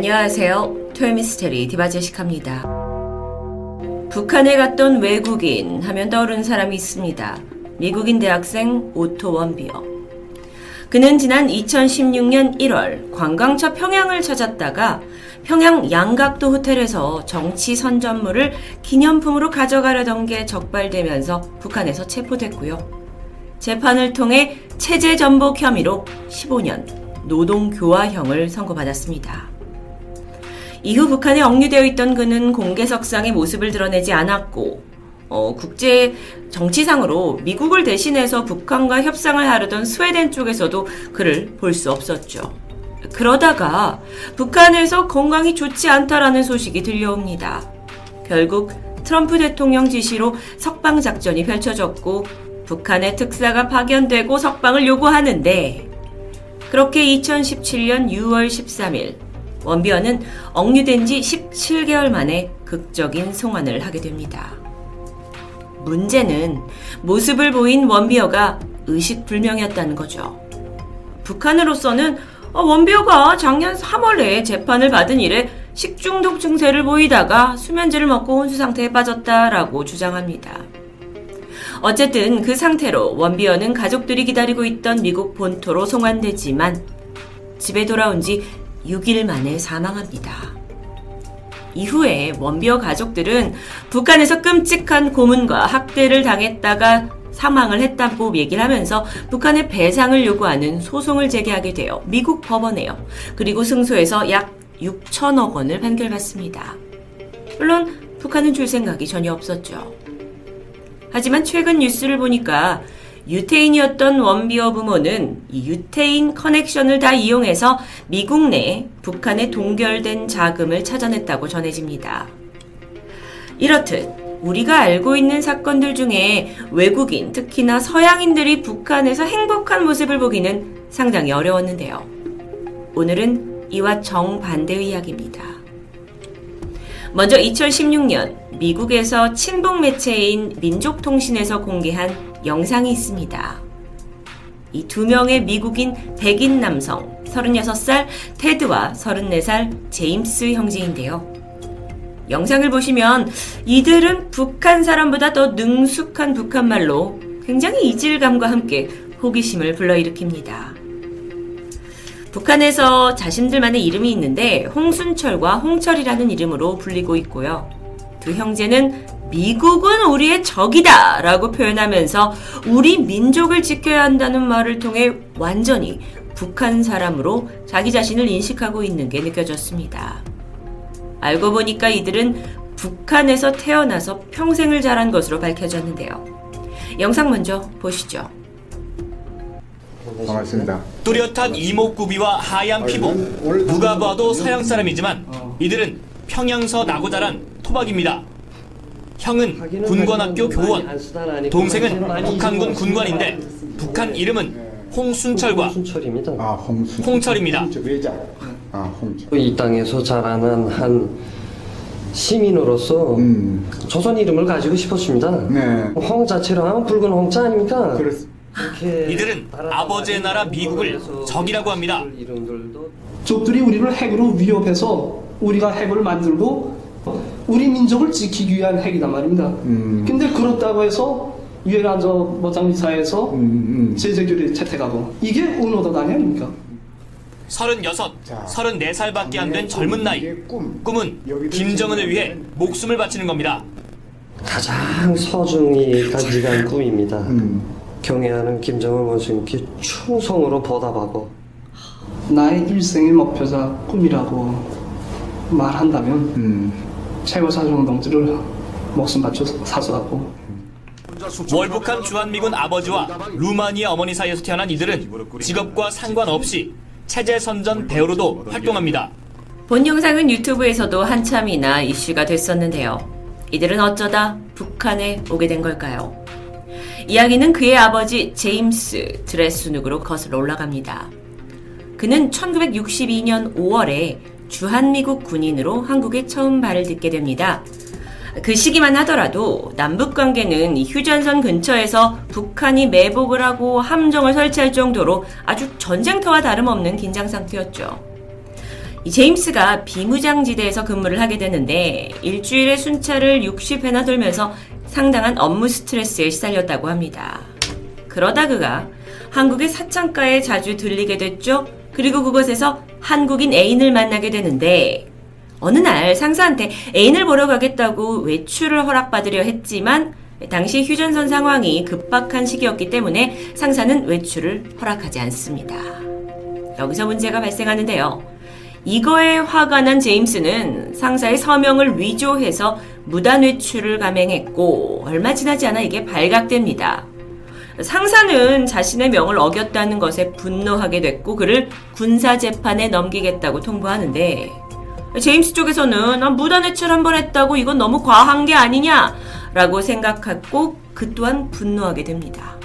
안녕하세요. 토요미스테리 디바제시캅니다. 북한에 갔던 외국인 하면 떠오르는 사람이 있습니다. 미국인 대학생 오토 웜비어. 그는 지난 2016년 1월 관광차 평양을 찾았다가 평양 양각도 호텔에서 정치 선전물을 기념품으로 가져가려던 게 적발되면서 북한에서 체포됐고요. 재판을 통해 체제 전복 혐의로 15년 노동교화형을 선고받았습니다. 이후 북한에 억류되어 있던 그는 공개석상의 모습을 드러내지 않았고 어, 국제 정치상으로 미국을 대신해서 북한과 협상을 하려던 스웨덴 쪽에서도 그를 볼 수 없었죠. 그러다가 북한에서 건강이 좋지 않다라는 소식이 들려옵니다. 결국 트럼프 대통령 지시로 석방 작전이 펼쳐졌고 북한의 특사가 파견되고 석방을 요구하는데 그렇게 2017년 6월 13일 원비어는 억류된 지 17개월 만에 극적인 송환을 하게 됩니다. 문제는 모습을 보인 원비어가 의식불명이었다는 거죠. 북한으로서는 어, 원비어가 작년 3월에 재판을 받은 이래 식중독 증세를 보이다가 수면제를 먹고 혼수 상태에 빠졌다라고 주장합니다. 어쨌든 그 상태로 원비어는 가족들이 기다리고 있던 미국 본토로 송환되지만 집에 돌아온 지 6일 만에 사망합니다. 이후에 원비어 가족들은 북한에서 끔찍한 고문과 학대를 당했다가 사망을 했다고 얘기를 하면서 북한의 배상을 요구하는 소송을 제기하게 되어 미국 법원에요. 그리고 승소해서 약 6천억 원을 판결받습니다. 물론 북한은 줄 생각이 전혀 없었죠. 하지만 최근 뉴스를 보니까 유태인이었던 원비어 부모는 이 유태인 커넥션을 다 이용해서 미국 내 북한에 동결된 자금을 찾아냈다고 전해집니다. 이렇듯 우리가 알고 있는 사건들 중에 외국인, 특히나 서양인들이 북한에서 행복한 모습을 보기는 상당히 어려웠는데요. 오늘은 이와 정반대의 이야기입니다. 먼저 2016년 미국에서 친북 매체인 민족통신에서 공개한 영상이 있습니다. 이 두 명의 미국인 백인 남성 36살 테드와 34살 제임스 형제인데요. 영상을 보시면 이들은 북한 사람보다 더 능숙한 북한말로 굉장히 이질감과 함께 호기심을 불러일으킵니다. 북한에서 자신들만의 이름이 있는데 홍순철과 홍철이라는 이름으로 불리고 있고요. 두 형제는 미국은 우리의 적이다 라고 표현하면서 우리 민족을 지켜야 한다는 말을 통해 완전히 북한 사람으로 자기 자신을 인식하고 있는 게 느껴졌습니다. 알고 보니까 이들은 북한에서 태어나서 평생을 자란 것으로 밝혀졌는데요. 영상 먼저 보시죠. 반갑습니다. 뚜렷한 이목구비와 하얀 피부. 누가 봐도 서양 사람이지만 이들은 평양서 나고 자란 토박입니다. 형은 군관학교 교원, 동생은 북한군 군관인데 북한 이름은 홍순철과 홍순철입니다. 아, 홍순. 홍철입니다. 아, 홍철. 이 땅에서 자라는 한 시민으로서 음. 조선 이름을 가지고 싶었습니다. 네. 홍 자체로 하면 붉은 홍자 아닙니까? 이들은 아버지의 나라 미국을 적이라고 합니다. 이름들도 적들이 우리를 핵으로 위협해서 우리가 핵을 만들고 우리 민족을 지키기 위한 핵이단 말입니다. 음. 근데 그렇다고 해서 유엔안저 모장이사에서 음, 음. 제재규를 채택하고 이게 운오도단이 아닙니까? 36, 자, 34살밖에 안 된 젊은 나이. 꿈. 꿈은 김정은을 위해 목숨을 바치는 겁니다. 가장 소중히 간직한 꿈입니다. 음. 경애하는 김정은 원수님께 충성으로 보답하고 나의 일생의 목표자 꿈이라고 말한다면 음. 최고 사정 동지를 목숨 바쳐 사수하고 월북한 주한미군 아버지와 루마니아 어머니 사이에서 태어난 이들은 직업과 상관없이 체제 선전 배우로도 활동합니다. 본 영상은 유튜브에서도 한참이나 이슈가 됐었는데요. 이들은 어쩌다 북한에 오게 된 걸까요? 이야기는 그의 아버지 제임스 드레스눅으로 거슬러 올라갑니다. 그는 1962년 5월에 주한미국 군인으로 한국에 처음 발을 딛게 됩니다. 그 시기만 하더라도 남북 관계는 이 휴전선 근처에서 북한이 매복을 하고 함정을 설치할 정도로 아주 전쟁터와 다름없는 긴장 상태였죠. 이 제임스가 비무장지대에서 근무를 하게 되는데 일주일에 순찰을 60회나 돌면서 상당한 업무 스트레스에 시달렸다고 합니다. 그러다 그가 한국의 사창가에 자주 들리게 됐죠. 그리고 그곳에서 한국인 애인을 만나게 되는데 어느 날 상사한테 애인을 보러 가겠다고 외출을 허락받으려 했지만 당시 휴전선 상황이 급박한 시기였기 때문에 상사는 외출을 허락하지 않습니다. 여기서 문제가 발생하는데요. 이거에 화가 난 제임스는 상사의 서명을 위조해서 무단 외출을 감행했고 얼마 지나지 않아 이게 발각됩니다. 상사는 자신의 명을 어겼다는 것에 분노하게 됐고 그를 군사 재판에 넘기겠다고 통보하는데 제임스 쪽에서는 아, 무단 외출 한 번 했다고 이건 너무 과한 게 아니냐라고 생각했고 그 또한 분노하게 됩니다.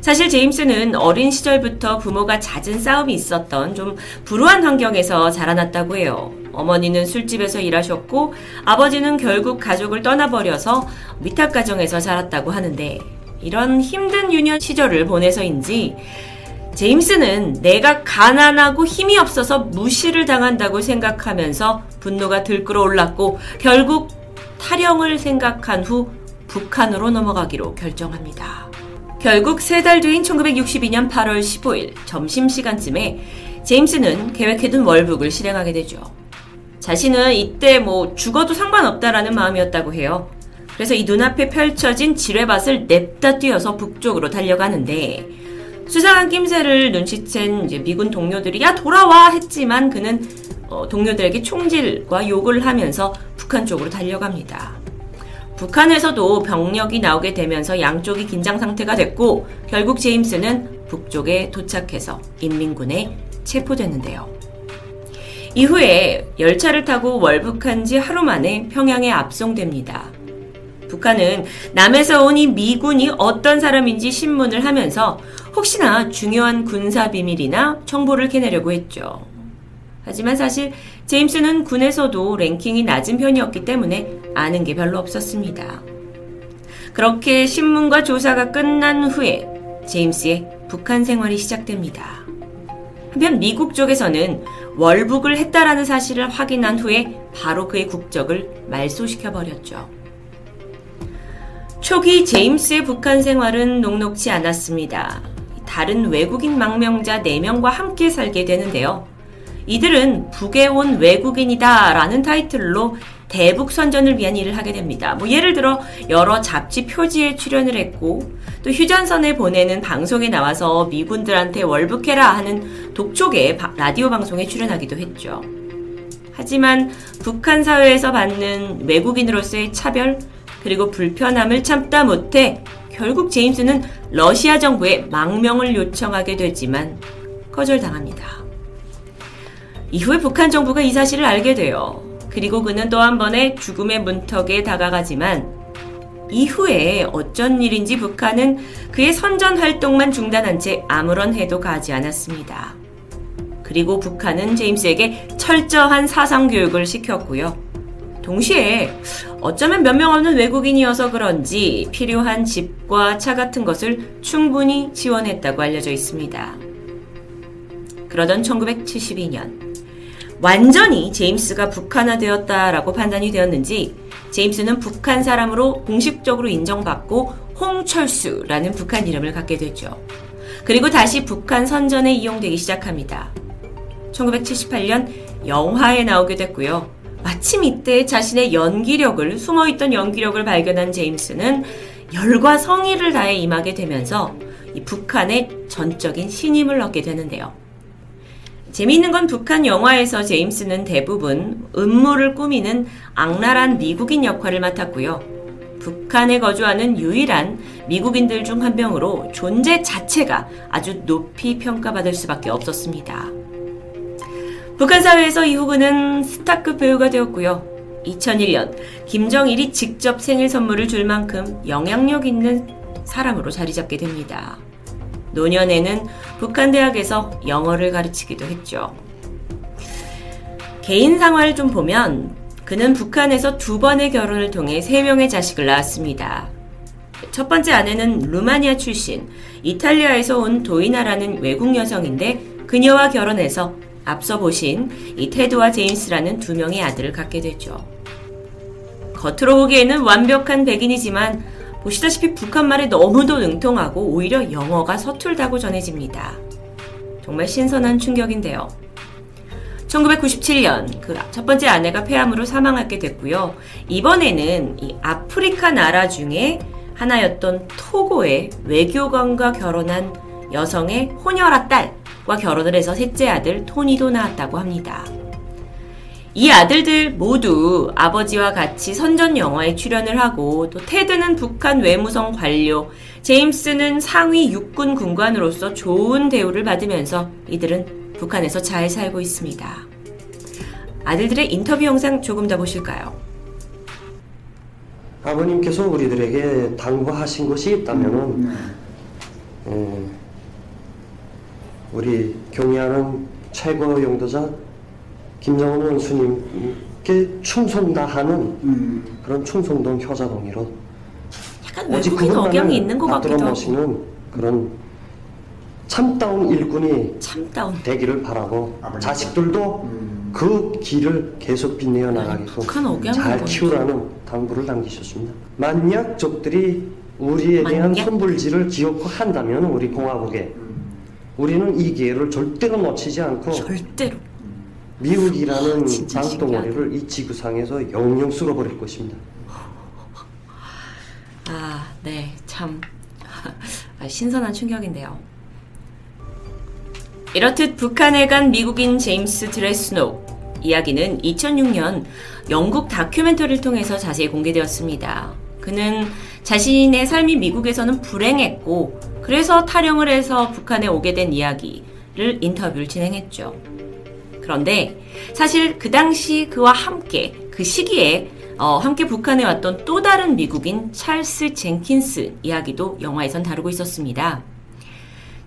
사실 제임스는 어린 시절부터 부모가 잦은 싸움이 있었던 좀 불우한 환경에서 자라났다고 해요. 어머니는 술집에서 일하셨고 아버지는 결국 가족을 떠나버려서 위탁 가정에서 자랐다고 하는데 이런 힘든 유년 시절을 보내서인지 제임스는 내가 가난하고 힘이 없어서 무시를 당한다고 생각하면서 분노가 들끓어 올랐고 결국 탈영을 생각한 후 북한으로 넘어가기로 결정합니다. 결국 세 달 뒤인 1962년 8월 15일 점심시간쯤에 제임스는 계획해둔 월북을 실행하게 되죠. 자신은 이때 뭐 죽어도 상관없다라는 마음이었다고 해요. 그래서 이 눈앞에 펼쳐진 지뢰밭을 냅다 뛰어서 북쪽으로 달려가는데 수상한 낌새를 눈치챈 미군 동료들이 야 돌아와 했지만 그는 어, 동료들에게 총질과 욕을 하면서 북한 쪽으로 달려갑니다. 북한에서도 병력이 나오게 되면서 양쪽이 긴장 상태가 됐고 결국 제임스는 북쪽에 도착해서 인민군에 체포됐는데요. 이후에 열차를 타고 월북한 지 하루 만에 평양에 압송됩니다. 북한은 남에서 온 이 미군이 어떤 사람인지 신문을 하면서 혹시나 중요한 군사 비밀이나 정보를 캐내려고 했죠. 하지만 사실 제임스는 군에서도 랭킹이 낮은 편이었기 때문에 아는 게 별로 없었습니다. 그렇게 신문과 조사가 끝난 후에 제임스의 북한 생활이 시작됩니다. 한편 미국 쪽에서는 월북을 했다라는 사실을 확인한 후에 바로 그의 국적을 말소시켜 버렸죠. 초기 제임스의 북한 생활은 녹록지 않았습니다. 다른 외국인 망명자 4명과 함께 살게 되는데요. 이들은 북에 온 외국인이다 라는 타이틀로 대북 선전을 위한 일을 하게 됩니다. 뭐 예를 들어 여러 잡지 표지에 출연을 했고 또 휴전선에 보내는 방송에 나와서 미군들한테 월북해라 하는 독촉의 라디오 방송에 출연하기도 했죠. 하지만 북한 사회에서 받는 외국인으로서의 차별 그리고 불편함을 참다 못해 결국 제임스는 러시아 정부에 망명을 요청하게 되지만 거절당합니다. 이후에 북한 정부가 이 사실을 알게 돼요. 그리고 그는 또 한 번의 죽음의 문턱에 다가가지만 이후에 어쩐 일인지 북한은 그의 선전 활동만 중단한 채 아무런 해도 가지 않았습니다. 그리고 북한은 제임스에게 철저한 사상 교육을 시켰고요. 동시에 어쩌면 몇 명 없는 외국인이어서 그런지 필요한 집과 차 같은 것을 충분히 지원했다고 알려져 있습니다. 그러던 1972년 완전히 제임스가 북한화되었다라고 판단이 되었는지 제임스는 북한 사람으로 공식적으로 인정받고 홍철수라는 북한 이름을 갖게 되죠. 그리고 다시 북한 선전에 이용되기 시작합니다. 1978년 영화에 나오게 됐고요. 마침 이때 자신의 연기력을 숨어있던 연기력을 발견한 제임스는 열과 성의를 다해 임하게 되면서 북한의 전적인 신임을 얻게 되는데요. 재미있는 건 북한 영화에서 제임스는 대부분 음모를 꾸미는 악랄한 미국인 역할을 맡았고요. 북한에 거주하는 유일한 미국인들 중 한 명으로 존재 자체가 아주 높이 평가받을 수밖에 없었습니다. 북한 사회에서 이후 그는 스타급 배우가 되었고요. 2001년 김정일이 직접 생일 선물을 줄 만큼 영향력 있는 사람으로 자리 잡게 됩니다. 노년에는 북한 대학에서 영어를 가르치기도 했죠. 개인 생활을 좀 보면 그는 북한에서 두 번의 결혼을 통해 세 명의 자식을 낳았습니다. 첫 번째 아내는 루마니아 출신, 이탈리아에서 온 도이나라는 외국 여성인데 그녀와 결혼해서 앞서 보신 이 테드와 제임스라는 두 명의 아들을 갖게 되죠. 겉으로 보기에는 완벽한 백인이지만 보시다시피 북한 말에 너무도 능통하고 오히려 영어가 서툴다고 전해집니다. 정말 신선한 충격인데요. 1997년 그 첫 번째 아내가 폐암으로 사망하게 됐고요. 이번에는 이 아프리카 나라 중에 하나였던 토고의 외교관과 결혼한 여성의 호녀라 딸 과 결혼을 해서 셋째 아들 토니도 낳았다고 합니다. 이 아들들 모두 아버지와 같이 선전 영화에 출연을 하고 또 테드는 북한 외무성 관료, 제임스는 상위 육군 군관으로서 좋은 대우를 받으면서 이들은 북한에서 잘 살고 있습니다. 아들들의 인터뷰 영상 조금 더 보실까요? 아버님께서 우리들에게 당부하신 것이 있다면은 예, 우리 경의하는 최고 용도자 김정은 원수님께 충성 다하는 음. 그런 충성동 효자동이로 약간 오직 외국인 억양이 있는 것 같기도 하고 모시는 그런 참다운 일꾼이 참다운 되기를 바라고 아버님. 자식들도 음. 그 길을 계속 빛내어 나가게끔 억양을 잘. 키우라는 당부를 남기셨습니다. 만약 적들이 우리에 대한 만약? 손불지를 기억고 한다면 우리 공화국에 우리는 이 기회를 절대로 놓치지 않고 절대로 미국이라는 진짜 땅덩어리를 이 지구상에서 영영 쓸어버릴 것입니다. 아, 네, 참 아, 신선한 충격인데요. 이렇듯 북한에 간 미국인 제임스 드레스노 이야기는 2006년 영국 다큐멘터리를 통해서 자세히 공개되었습니다. 그는 자신의 삶이 미국에서는 불행했고 그래서 탈영을 해서 북한에 오게 된 이야기를 인터뷰를 진행했죠. 그런데 사실 그 당시 그와 함께 그 시기에 어, 함께 북한에 왔던 또 다른 미국인 찰스 젠킨스 이야기도 영화에선 다루고 있었습니다.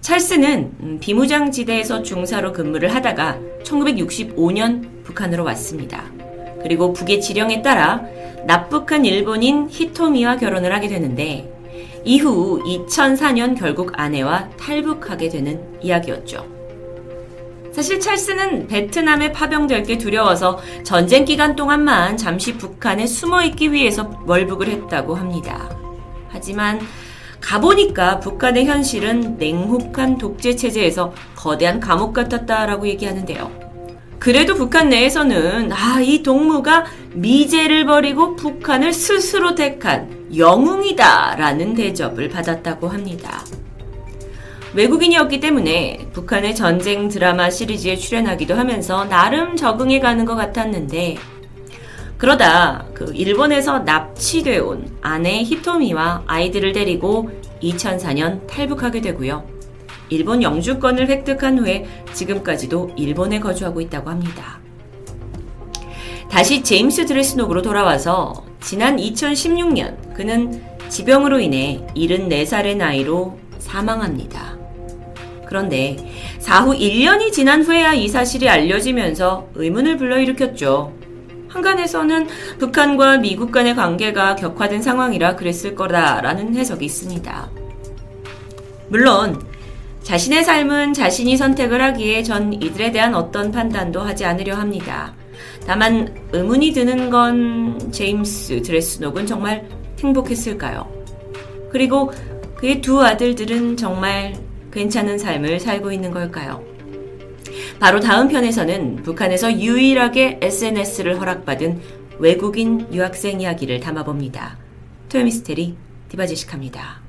찰스는 음, 비무장지대에서 중사로 근무를 하다가 1965년 북한으로 왔습니다. 그리고 북의 지령에 따라 납북한 일본인 히토미와 결혼을 하게 되는데 이후 2004년 결국 아내와 탈북하게 되는 이야기였죠. 사실 찰스는 베트남에 파병될 게 두려워서 전쟁 기간 동안만 잠시 북한에 숨어 있기 위해서 월북을 했다고 합니다. 하지만 가보니까 북한의 현실은 냉혹한 독재 체제에서 거대한 감옥 같았다라고 얘기하는데요. 그래도 북한 내에서는 아, 이 동무가 미제를 버리고 북한을 스스로 택한 영웅이다라는 대접을 받았다고 합니다. 외국인이었기 때문에 북한의 전쟁 드라마 시리즈에 출연하기도 하면서 나름 적응해 가는 것 같았는데 그러다 그 일본에서 납치돼 온 아내 히토미와 아이들을 데리고 2004년 탈북하게 되고요. 일본 영주권을 획득한 후에 지금까지도 일본에 거주하고 있다고 합니다. 다시 제임스 드레스녹으로 돌아와서 지난 2016년 그는 지병으로 인해 74살의 나이로 사망합니다. 그런데 사후 1년이 지난 후에야 이 사실이 알려지면서 의문을 불러일으켰죠. 한간에서는 북한과 미국 간의 관계가 격화된 상황이라 그랬을 거다라는 해석이 있습니다. 물론 자신의 삶은 자신이 선택을 하기에 전 이들에 대한 어떤 판단도 하지 않으려 합니다. 다만 의문이 드는 건 제임스 드레스녹은 정말 행복했을까요? 그리고 그의 두 아들들은 정말 괜찮은 삶을 살고 있는 걸까요? 바로 다음 편에서는 북한에서 유일하게 SNS를 허락받은 외국인 유학생 이야기를 담아봅니다. 토요미스테리 디바제식합니다.